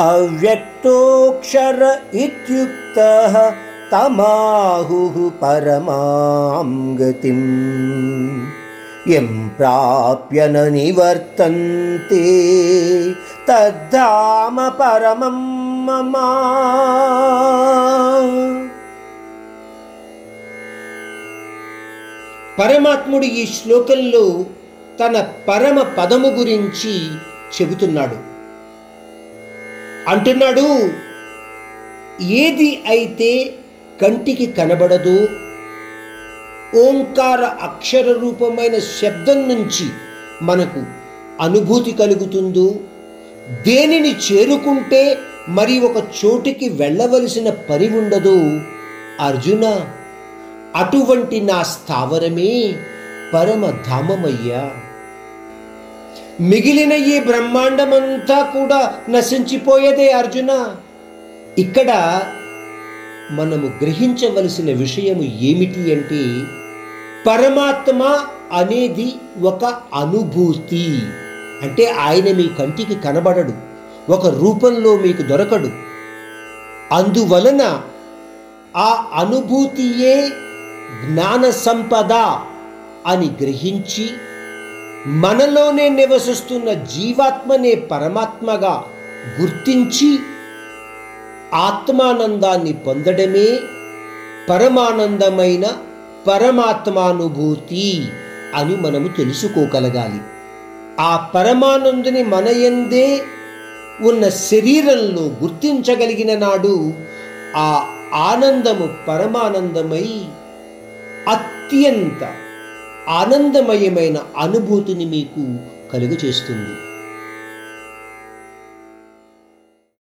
అవ్యక్తోక్షర ఇత్యుక్తః తమాహుః పరమాం గతిం యం ప్రాప్య న నివర్తంతే తద్ధామ పరమం మమ పరమాత్ముడు ఈ శ్లోకంలో తన పరమ పదము గురించి చెబుతున్నాడు. అంటున్నాడు ఏది అయితే కంటికి కనబడదో ఓంకార అక్షర రూపమైన శబ్దం నుంచి మనకు అనుభూతి కలుగుతుందో. దేనిని చేరుకుంటే మరి ఒక చోటికి వెళ్ళవలసిన పని ఉండదు. అర్జున అటువంటి నా స్థావరమే పరమధామమయ్యా. మిగిలిన ఈ బ్రహ్మాండమంతా కూడా నశించిపోయేదే అర్జున. ఇక్కడ మనము గ్రహించవలసిన విషయము ఏమిటి అంటే పరమాత్మ అనేది ఒక అనుభూతి. అంటే ఆయన మీ కంటికి కనబడడు ఒక రూపంలో మీకు దొరకడు. అందువలన ఆ అనుభూతియే జ్ఞాన సంపద అని గ్రహించి మనలోనే నివసిస్తున్న జీవాత్మనే పరమాత్మగా గుర్తించి ఆత్మానందాన్ని పొందడమే పరమానందమైన పరమాత్మానుభూతి అని మనము తెలుసుకోగలగాలి. ఆ పరమానందుని మనయందే ఉన్న శరీరంలో గుర్తించగలిగిన నాడు ఆ ఆనందము పరమానందమై అత్యంత ఆనందమయమైన అనుభూతిని మీకు కలుగజేస్తుంది.